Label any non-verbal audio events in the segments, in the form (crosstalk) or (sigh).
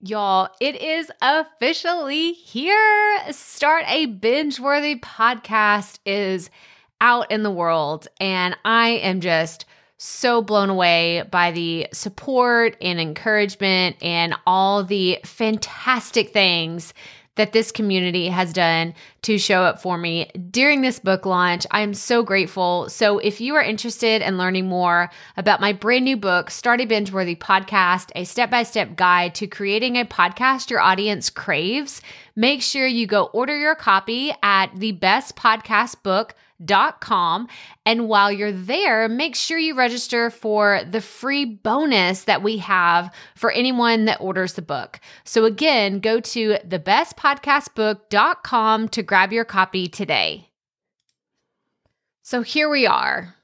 Y'all, it is officially here. Start a binge worthy podcast is out in the world, and I am just so blown away by the support and encouragement and all the fantastic things that this community has done to show up for me during this book launch. I am so grateful. So, if you are interested in learning more about my brand new book, Start a Binge Worthy Podcast, a step by step guide to creating a podcast your audience craves, make sure you go order your copy at the best podcast book com. And while you're there, make sure you register for the free bonus that we have for anyone that orders the book. So again, go to thebestpodcastbook.com to grab your copy today. So here we are.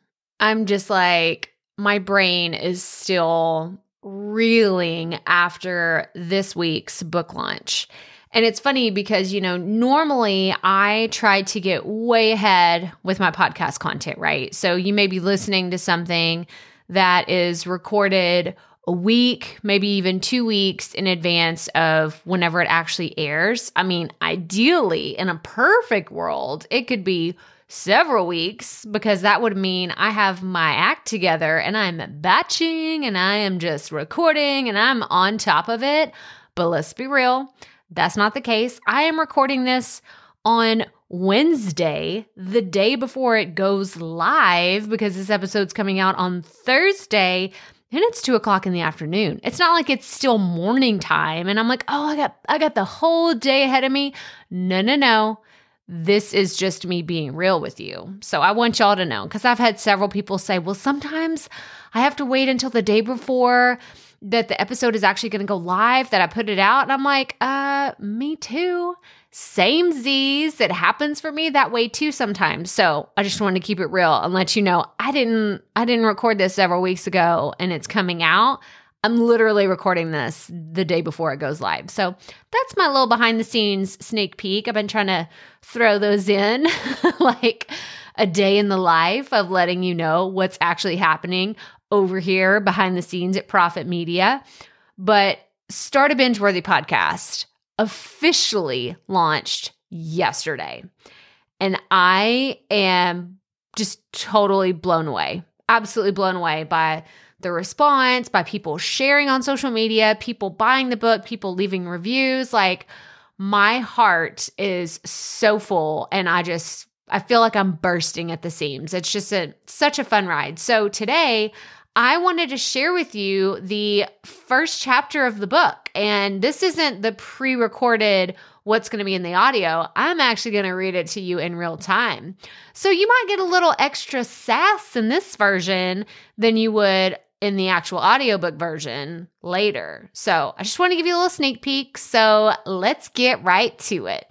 I'm just like, my brain is still reeling after this week's book launch. And it's funny because, you know, normally I try to get way ahead with my podcast content, right? So you may be listening to something that is recorded a week, maybe even two weeks in advance of whenever it actually airs. I mean, ideally, in a perfect world, it could be several weeks because that would mean I have my act together and I'm batching and I am just recording and I'm on top of it. But let's be real. That's not the case. I am recording this on Wednesday, the day before it goes live, because this episode's coming out on Thursday and it's two o'clock in the afternoon. It's not like it's still morning time and I'm like, oh, I got I got the whole day ahead of me. No, no, no. This is just me being real with you. So I want y'all to know because I've had several people say, well, sometimes I have to wait until the day before that the episode is actually going to go live, that I put it out. And I'm like, uh, me too. Same Z's. It happens for me that way too sometimes. So I just wanted to keep it real and let you know I didn't I didn't record this several weeks ago and it's coming out. I'm literally recording this the day before it goes live. So that's my little behind the scenes sneak peek. I've been trying to throw those in (laughs) like a day in the life of letting you know what's actually happening over here behind the scenes at Proffitt Media. But Start a Binge Worthy podcast officially launched yesterday. And I am just totally blown away, absolutely blown away by the response, by people sharing on social media, people buying the book, people leaving reviews. Like, my heart is so full, and I just I feel like I'm bursting at the seams. It's just a such a fun ride. So today I wanted to share with you the first chapter of the book. And this isn't the pre recorded what's going to be in the audio. I'm actually going to read it to you in real time. So you might get a little extra sass in this version than you would in the actual audiobook version later. So I just want to give you a little sneak peek. So let's get right to it.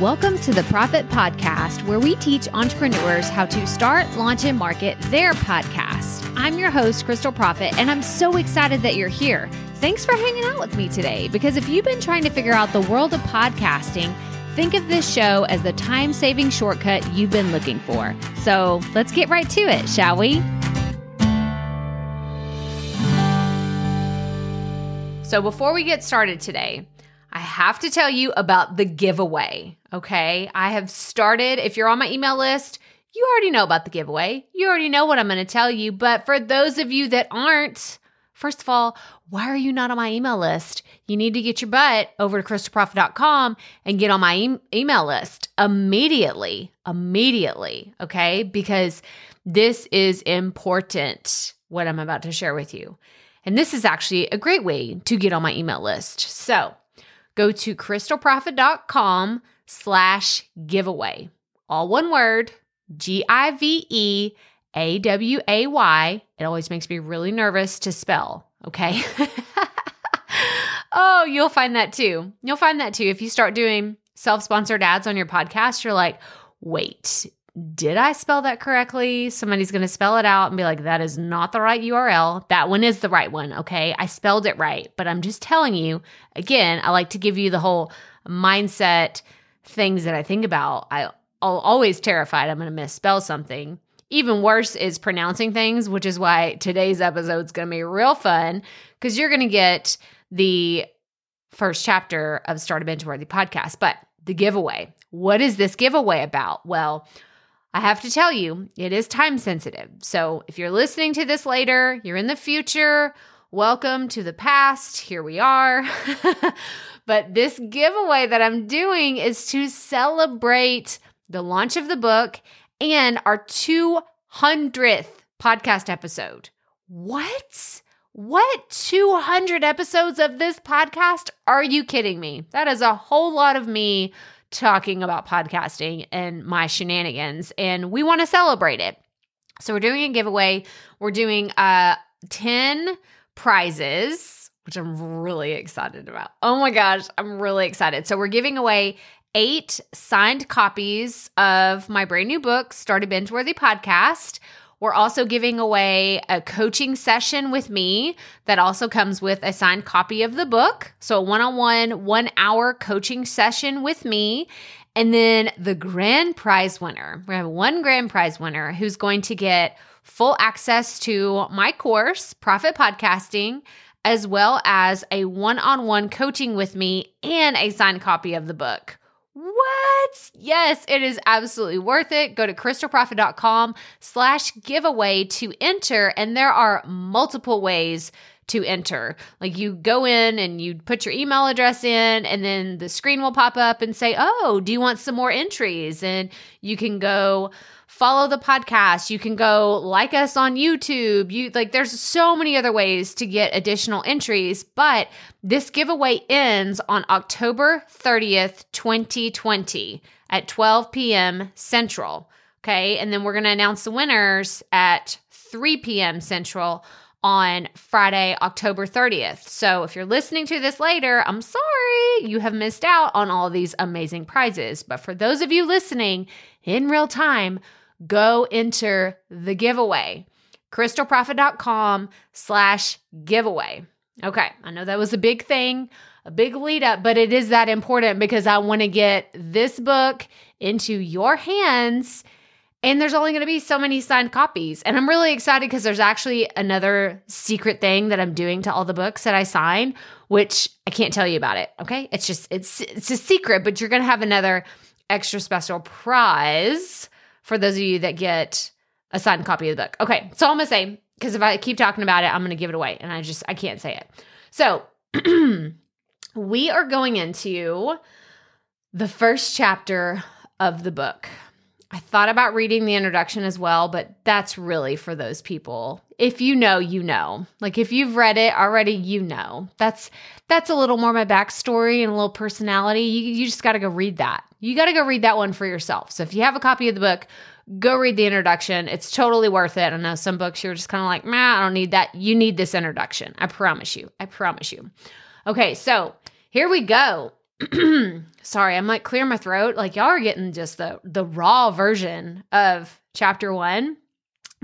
Welcome to the Proffitt Podcast, where we teach entrepreneurs how to start, launch, and market their podcast. I'm your host, Krystal Proffitt, and I'm so excited that you're here. Thanks for hanging out with me today because if you've been trying to figure out the world of podcasting, think of this show as the time saving shortcut you've been looking for. So let's get right to it, shall we? So, before we get started today, I have to tell you about the giveaway. Okay. I have started, if you're on my email list, you already know about the giveaway. You already know what I'm going to tell you. But for those of you that aren't, first of all, why are you not on my email list? You need to get your butt over to krystalproffitt.com and get on my e- email list immediately. Immediately. Okay. Because this is important, what I'm about to share with you. And this is actually a great way to get on my email list. So, go to krystalproffitt.com slash giveaway. All one word, G I V E A W A Y. It always makes me really nervous to spell, okay? (laughs) oh, you'll find that too. You'll find that too. If you start doing self sponsored ads on your podcast, you're like, wait, did I spell that correctly? Somebody's going to spell it out and be like, that is not the right URL. That one is the right one. Okay. I spelled it right. But I'm just telling you, again, I like to give you the whole mindset things that I think about. I, I'm always terrified I'm going to misspell something. Even worse is pronouncing things, which is why today's episode is going to be real fun because you're going to get the first chapter of Start a Binge Worthy podcast. But the giveaway, what is this giveaway about? Well, I have to tell you, it is time sensitive. So if you're listening to this later, you're in the future, welcome to the past. Here we are. (laughs) but this giveaway that I'm doing is to celebrate the launch of the book and our 200th podcast episode. What? What? 200 episodes of this podcast? Are you kidding me? That is a whole lot of me talking about podcasting and my shenanigans, and we want to celebrate it. So we're doing a giveaway. We're doing uh 10 prizes, which I'm really excited about. Oh my gosh, I'm really excited. So we're giving away eight signed copies of my brand new book, Start a Binge Worthy Podcast. We're also giving away a coaching session with me that also comes with a signed copy of the book. So, a one on one, one hour coaching session with me. And then the grand prize winner, we have one grand prize winner who's going to get full access to my course, Proffitt Podcasting, as well as a one on one coaching with me and a signed copy of the book. What? Yes, it is absolutely worth it. Go to krystalproffitt.com slash giveaway to enter. And there are multiple ways to enter. Like you go in and you put your email address in, and then the screen will pop up and say, Oh, do you want some more entries? And you can go follow the podcast. You can go like us on YouTube. You like there's so many other ways to get additional entries, but this giveaway ends on October 30th, 2020 at 12 p.m. Central. Okay? And then we're going to announce the winners at 3 p.m. Central on Friday, October 30th. So if you're listening to this later, I'm sorry you have missed out on all these amazing prizes. But for those of you listening in real time, go enter the giveaway. krystalproffitt.com slash giveaway. Okay, I know that was a big thing, a big lead up, but it is that important because I want to get this book into your hands. And there's only going to be so many signed copies. And I'm really excited because there's actually another secret thing that I'm doing to all the books that I sign, which I can't tell you about it. Okay. It's just, it's, it's a secret, but you're going to have another extra special prize for those of you that get a signed copy of the book. Okay, so I'm gonna say because if I keep talking about it, I'm gonna give it away, and I just I can't say it. So (clears throat) we are going into the first chapter of the book. I thought about reading the introduction as well, but that's really for those people. If you know, you know. Like if you've read it already, you know. That's that's a little more my backstory and a little personality. You you just got to go read that. You got to go read that one for yourself. So if you have a copy of the book, go read the introduction. It's totally worth it. I know some books you're just kind of like, man, I don't need that. You need this introduction. I promise you. I promise you. Okay, so here we go. (clears throat) Sorry, I'm like clear my throat. Like y'all are getting just the the raw version of chapter 1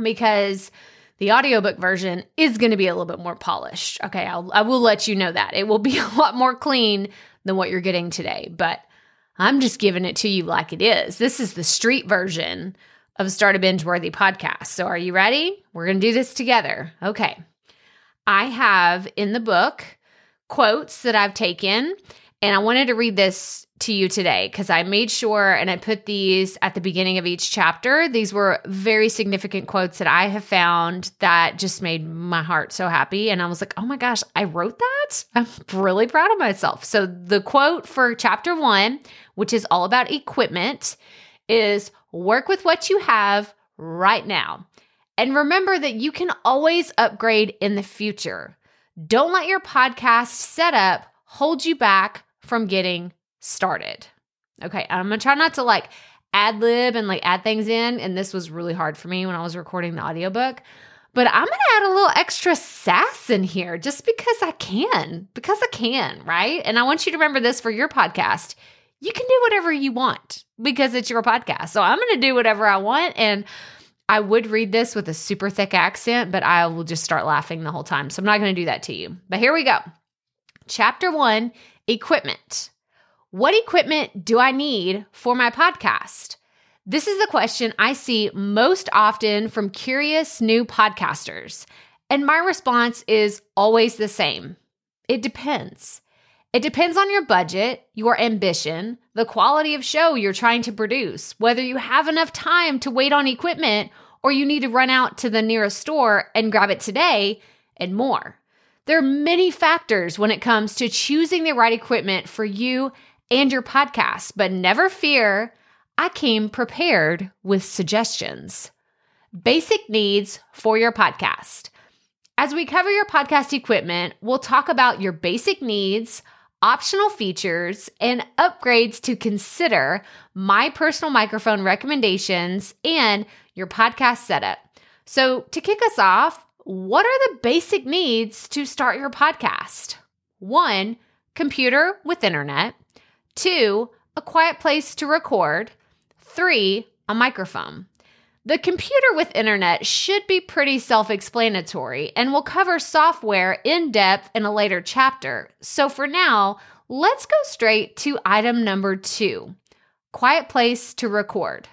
because the audiobook version is going to be a little bit more polished. Okay, I'll, I will let you know that. It will be (laughs) a lot more clean than what you're getting today, but I'm just giving it to you like it is. This is the street version of Start a Binge Worthy podcast. So, are you ready? We're going to do this together. Okay. I have in the book quotes that I've taken, and I wanted to read this to you today because I made sure and I put these at the beginning of each chapter. These were very significant quotes that I have found that just made my heart so happy. And I was like, oh my gosh, I wrote that? I'm really proud of myself. So, the quote for chapter one which is all about equipment, is work with what you have right now. And remember that you can always upgrade in the future. Don't let your podcast setup hold you back from getting started. Okay, I'm gonna try not to like ad lib and like add things in. And this was really hard for me when I was recording the audiobook. But I'm gonna add a little extra sass in here just because I can, because I can, right? And I want you to remember this for your podcast you can do whatever you want because it's your podcast. So I'm to do whatever I want. And I would read this with a super thick accent, but I will just start laughing the whole time. So I'm not to do that to you. But here we go. Chapter one equipment. What equipment do I need for my podcast? This is the question I see most often from curious new podcasters. And my response is always the same It depends. It depends on your budget, your ambition, the quality of show you're trying to produce, whether you have enough time to wait on equipment or you need to run out to the nearest store and grab it today, and more. There are many factors when it comes to choosing the right equipment for you and your podcast, but never fear, I came prepared with suggestions. Basic needs for your podcast. As we cover your podcast equipment, we'll talk about your basic needs, optional features, and upgrades to consider, my personal microphone recommendations, and your podcast setup. So, to kick us off, what are the basic needs to start your podcast? One, computer with internet. Two, a quiet place to record. Three, a microphone. The computer with internet should be pretty self explanatory, and we'll cover software in depth in a later chapter. So for now, let's go straight to item number two quiet place to record.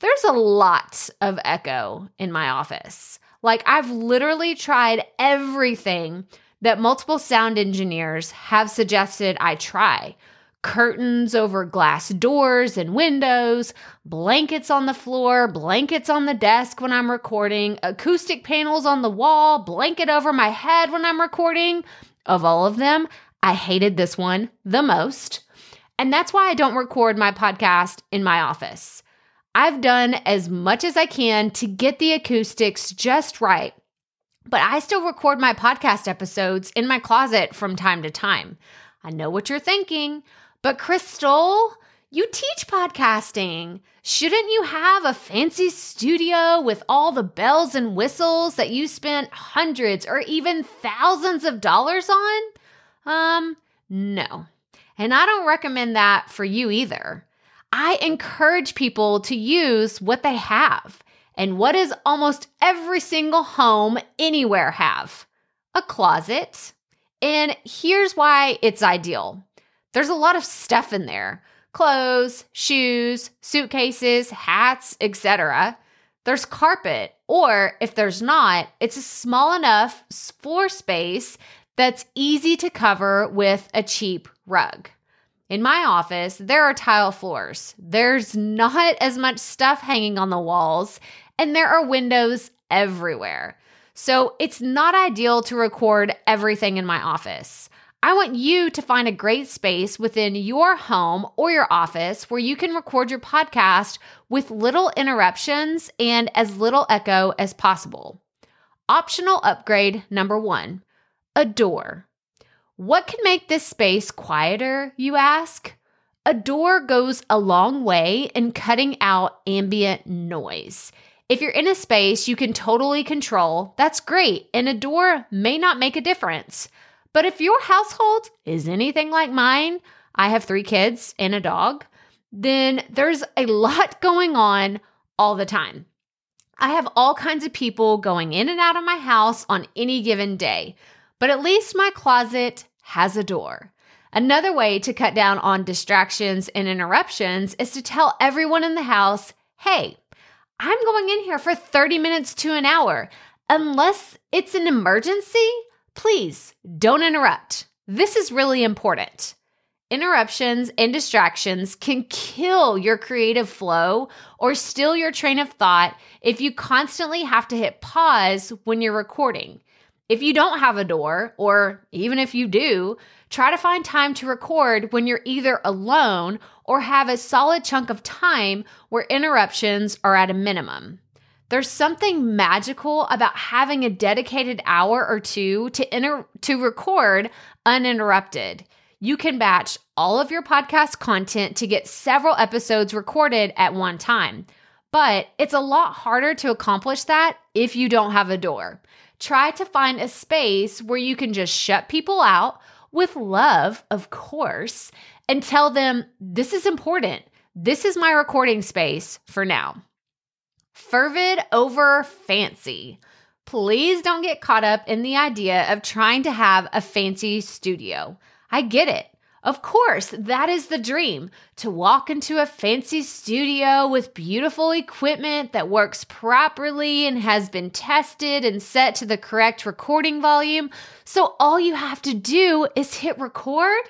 There's a lot of echo in my office. Like, I've literally tried everything that multiple sound engineers have suggested I try curtains over glass doors and windows, blankets on the floor, blankets on the desk when I'm recording, acoustic panels on the wall, blanket over my head when I'm recording. Of all of them, I hated this one the most. And that's why I don't record my podcast in my office. I've done as much as I can to get the acoustics just right, but I still record my podcast episodes in my closet from time to time. I know what you're thinking, but Krystal, you teach podcasting. Shouldn't you have a fancy studio with all the bells and whistles that you spent hundreds or even thousands of dollars on? Um, no. And I don't recommend that for you either. I encourage people to use what they have. And what does almost every single home anywhere have? A closet. And here's why it's ideal there's a lot of stuff in there clothes, shoes, suitcases, hats, etc. There's carpet, or if there's not, it's a small enough floor space that's easy to cover with a cheap rug. In my office, there are tile floors. There's not as much stuff hanging on the walls, and there are windows everywhere. So it's not ideal to record everything in my office. I want you to find a great space within your home or your office where you can record your podcast with little interruptions and as little echo as possible. Optional upgrade number one a door. What can make this space quieter, you ask? A door goes a long way in cutting out ambient noise. If you're in a space you can totally control, that's great, and a door may not make a difference. But if your household is anything like mine, I have three kids and a dog, then there's a lot going on all the time. I have all kinds of people going in and out of my house on any given day, but at least my closet has a door. Another way to cut down on distractions and interruptions is to tell everyone in the house, hey, I'm going in here for 30 minutes to an hour. Unless it's an emergency, please don't interrupt. This is really important. Interruptions and distractions can kill your creative flow or steal your train of thought if you constantly have to hit pause when you're recording. If you don't have a door, or even if you do, try to find time to record when you're either alone or have a solid chunk of time where interruptions are at a minimum. There's something magical about having a dedicated hour or two to inter- to record uninterrupted. You can batch all of your podcast content to get several episodes recorded at one time. But it's a lot harder to accomplish that if you don't have a door. Try to find a space where you can just shut people out with love, of course, and tell them this is important. This is my recording space for now. Fervid over fancy. Please don't get caught up in the idea of trying to have a fancy studio. I get it. Of course, that is the dream to walk into a fancy studio with beautiful equipment that works properly and has been tested and set to the correct recording volume. So all you have to do is hit record.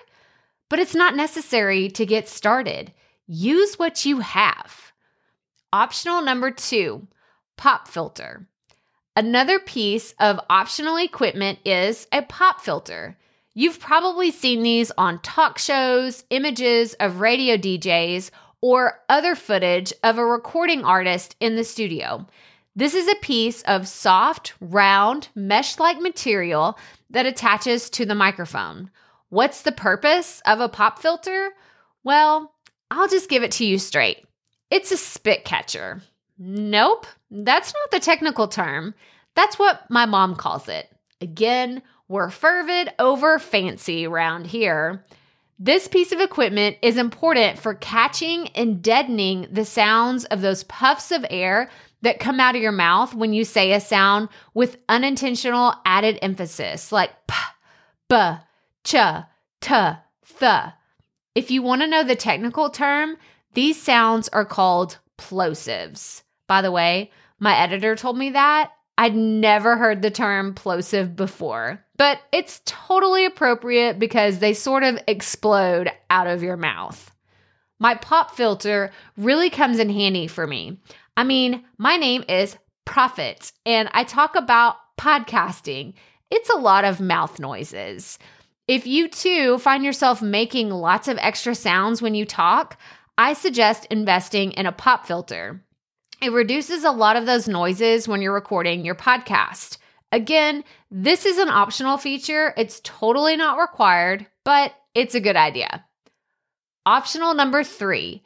But it's not necessary to get started. Use what you have. Optional number two pop filter. Another piece of optional equipment is a pop filter. You've probably seen these on talk shows, images of radio DJs, or other footage of a recording artist in the studio. This is a piece of soft, round, mesh like material that attaches to the microphone. What's the purpose of a pop filter? Well, I'll just give it to you straight. It's a spit catcher. Nope, that's not the technical term. That's what my mom calls it. Again, we're fervid over fancy around here. This piece of equipment is important for catching and deadening the sounds of those puffs of air that come out of your mouth when you say a sound with unintentional added emphasis, like p, b, ch, t, th. If you want to know the technical term, these sounds are called plosives. By the way, my editor told me that. I'd never heard the term plosive before but it's totally appropriate because they sort of explode out of your mouth. My pop filter really comes in handy for me. I mean, my name is Proffitt, and I talk about podcasting. It's a lot of mouth noises. If you too find yourself making lots of extra sounds when you talk, I suggest investing in a pop filter. It reduces a lot of those noises when you're recording your podcast. Again, this is an optional feature. It's totally not required, but it's a good idea. Optional number three.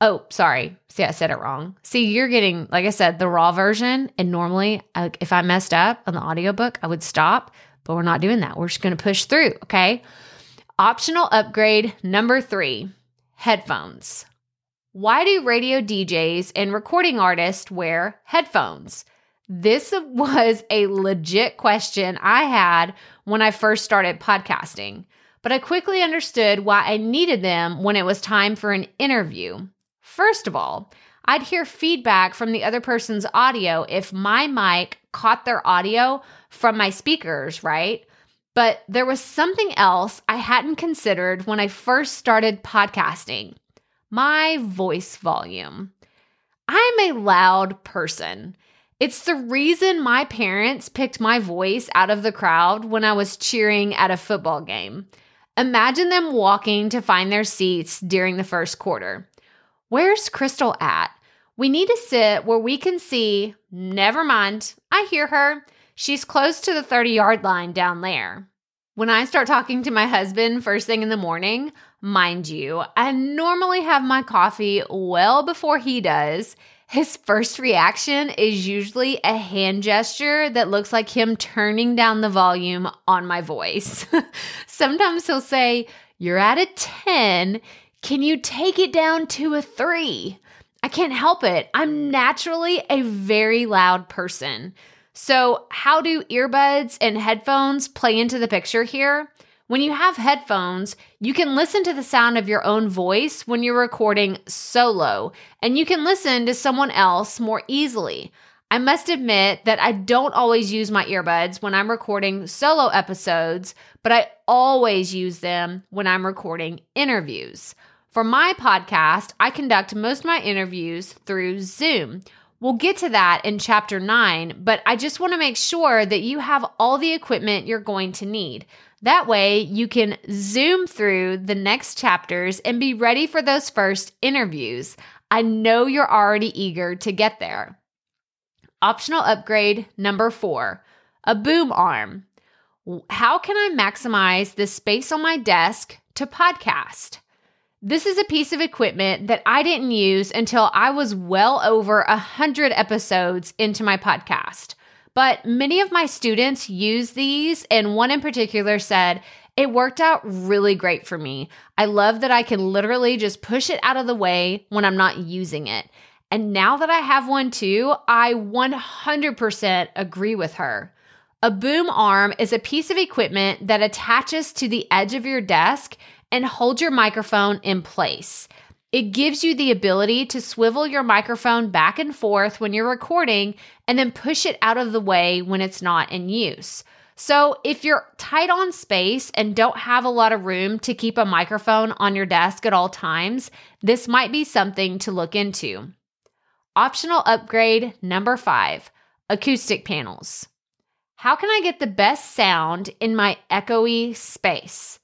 Oh, sorry. See, I said it wrong. See, you're getting, like I said, the raw version. And normally, if I messed up on the audiobook, I would stop, but we're not doing that. We're just going to push through. Okay. Optional upgrade number three headphones. Why do radio DJs and recording artists wear headphones? This (laughs) was a legit question I had when I first started podcasting, but I quickly understood why I needed them when it was time for an interview. First of all, I'd hear feedback from the other person's audio if my mic caught their audio from my speakers, right? But there was something else I hadn't considered when I first started podcasting my voice volume. I'm a loud person. It's the reason my parents picked my voice out of the crowd when I was cheering at a football game. Imagine them walking to find their seats during the first quarter. Where's Krystal at? We need to sit where we can see. Never mind, I hear her. She's close to the 30 yard line down there. When I start talking to my husband first thing in the morning, mind you, I normally have my coffee well before he does his first reaction is usually a hand gesture that looks like him turning down the volume on my voice. (laughs) Sometimes he'll say, You're at a 10. Can you take it down to a three? I can't help it. I'm naturally a very loud person. So, how do earbuds and headphones play into the picture here? When you have headphones, you can listen to the sound of your own voice when you're recording solo, and you can listen to someone else more easily. I must admit that I don't always use my earbuds when I'm recording solo episodes, but I always use them when I'm recording interviews. For my podcast, I conduct most of my interviews through Zoom. We'll get to that in chapter nine, but I just want to make sure that you have all the equipment you're going to need. That way, you can zoom through the next chapters and be ready for those first interviews. I know you're already eager to get there. Optional upgrade number four a boom arm. How can I maximize the space on my desk to podcast? This is a piece of equipment that I didn't use until I was well over a 100 episodes into my podcast. But many of my students use these, and one in particular said, it worked out really great for me. I love that I can literally just push it out of the way when I'm not using it. And now that I have one too, I 100% agree with her. A boom arm is a piece of equipment that attaches to the edge of your desk and holds your microphone in place. It gives you the ability to swivel your microphone back and forth when you're recording and then push it out of the way when it's not in use. So, if you're tight on space and don't have a lot of room to keep a microphone on your desk at all times, this might be something to look into. Optional upgrade number five acoustic panels. How can I get the best sound in my echoey space?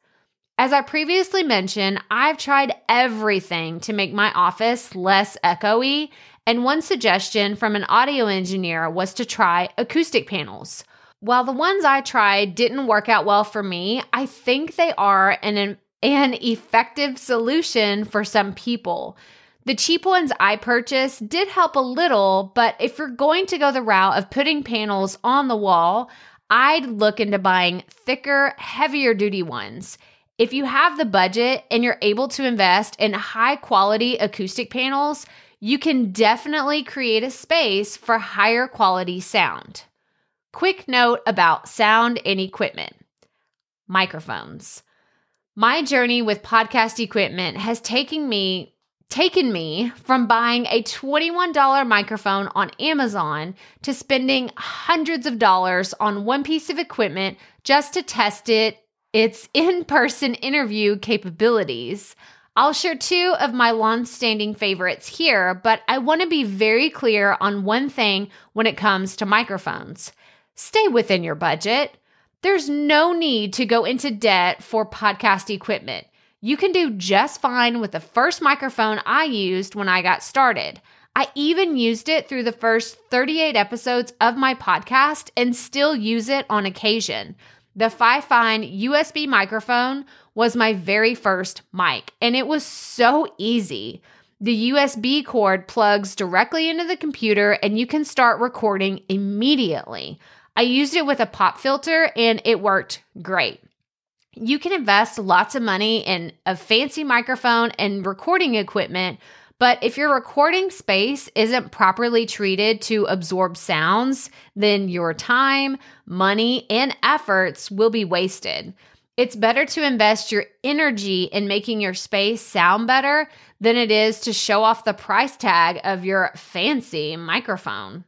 As I previously mentioned, I've tried everything to make my office less echoey, and one suggestion from an audio engineer was to try acoustic panels. While the ones I tried didn't work out well for me, I think they are an, an effective solution for some people. The cheap ones I purchased did help a little, but if you're going to go the route of putting panels on the wall, I'd look into buying thicker, heavier duty ones. If you have the budget and you're able to invest in high quality acoustic panels, you can definitely create a space for higher quality sound. Quick note about sound and equipment microphones. My journey with podcast equipment has taken me taken me from buying a $21 microphone on Amazon to spending hundreds of dollars on one piece of equipment just to test it its in person interview capabilities. I'll share two of my long standing favorites here, but I want to be very clear on one thing when it comes to microphones stay within your budget. There's no need to go into debt for podcast equipment. You can do just fine with the first microphone I used when I got started. I even used it through the first 38 episodes of my podcast and still use it on occasion. The Fifine USB microphone was my very first mic, and it was so easy. The USB cord plugs directly into the computer, and you can start recording immediately. I used it with a pop filter, and it worked great. You can invest lots of money in a fancy microphone and recording equipment but if your recording space isn't properly treated to absorb sounds, then your time, money, and efforts will be wasted. It's better to invest your energy in making your space sound better than it is to show off the price tag of your fancy microphone.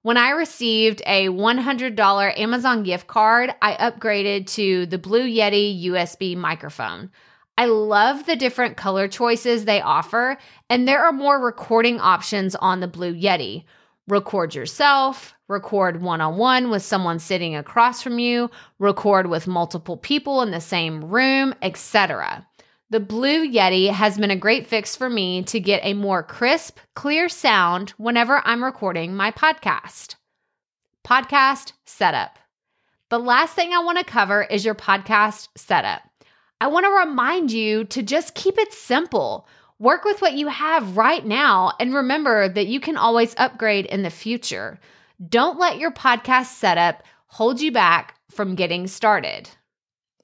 When I received a $100 Amazon gift card, I upgraded to the Blue Yeti USB microphone. I love the different color choices they offer, and there are more recording options on the Blue Yeti. Record yourself, record one on one with someone sitting across from you, record with multiple people in the same room, etc. The Blue Yeti has been a great fix for me to get a more crisp, clear sound whenever I'm recording my podcast. Podcast setup. The last thing I want to cover is your podcast setup. I want to remind you to just keep it simple. Work with what you have right now and remember that you can always upgrade in the future. Don't let your podcast setup hold you back from getting started.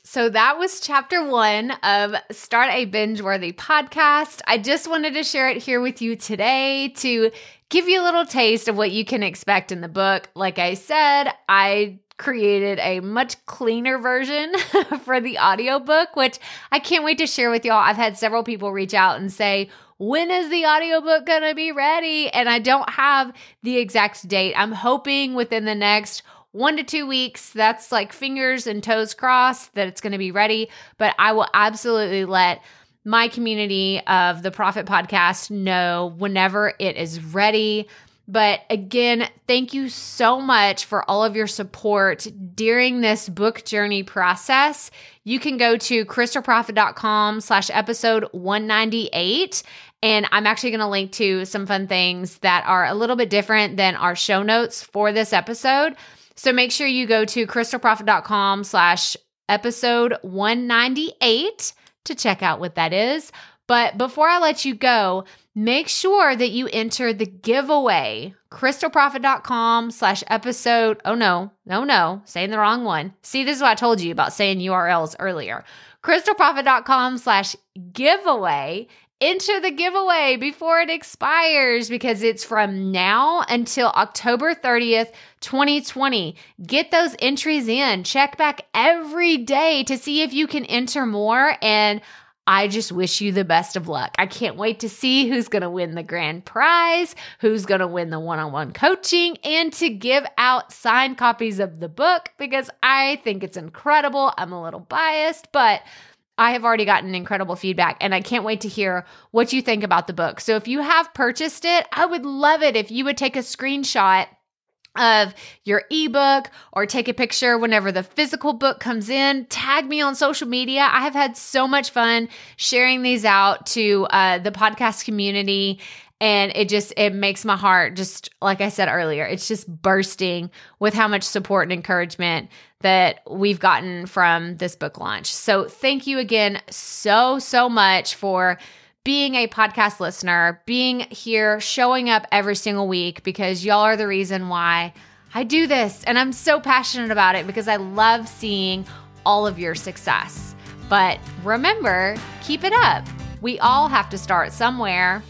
So that was chapter one of Start a Binge Worthy podcast. I just wanted to share it here with you today to give you a little taste of what you can expect in the book. Like I said, I created a much cleaner version (laughs) for the audiobook, which I can't wait to share with y'all. I've had several people reach out and say, when is the audiobook going to be ready? And I don't have the exact date. I'm hoping within the next one to two weeks. That's like fingers and toes crossed that it's going to be ready. But I will absolutely let my community of the Proffitt Podcast know whenever it is ready. But again, thank you so much for all of your support during this book journey process. You can go to krystalproffitt.com slash episode 198. And I'm actually going to link to some fun things that are a little bit different than our show notes for this episode. So make sure you go to krystalproffitt.com slash episode 198 to check out what that is. But before I let you go, make sure that you enter the giveaway krystalproffitt.com slash episode oh no no no saying the wrong one see this is what i told you about saying urls earlier krystalproffitt.com slash giveaway enter the giveaway before it expires because it's from now until October 30th, 2020. Get those entries in. Check back every day to see if you can enter more. And I just wish you the best of luck. I can't wait to see who's going to win the grand prize, who's going to win the one on one coaching, and to give out signed copies of the book because I think it's incredible. I'm a little biased, but I have already gotten incredible feedback and I can't wait to hear what you think about the book. So if you have purchased it, I would love it if you would take a screenshot of your ebook or take a picture whenever the physical book comes in. Tag me on social media. I have had so much fun sharing these out to uh, the podcast community. And it just it makes my heart just like I said earlier, it's just bursting with how much support and encouragement that we've gotten from this book launch. So thank you again so so much for being a podcast listener, being here, showing up every single week because y'all are the reason why I do this. And I'm so passionate about it because I love seeing all of your success. But remember, keep it up. We all have to start somewhere.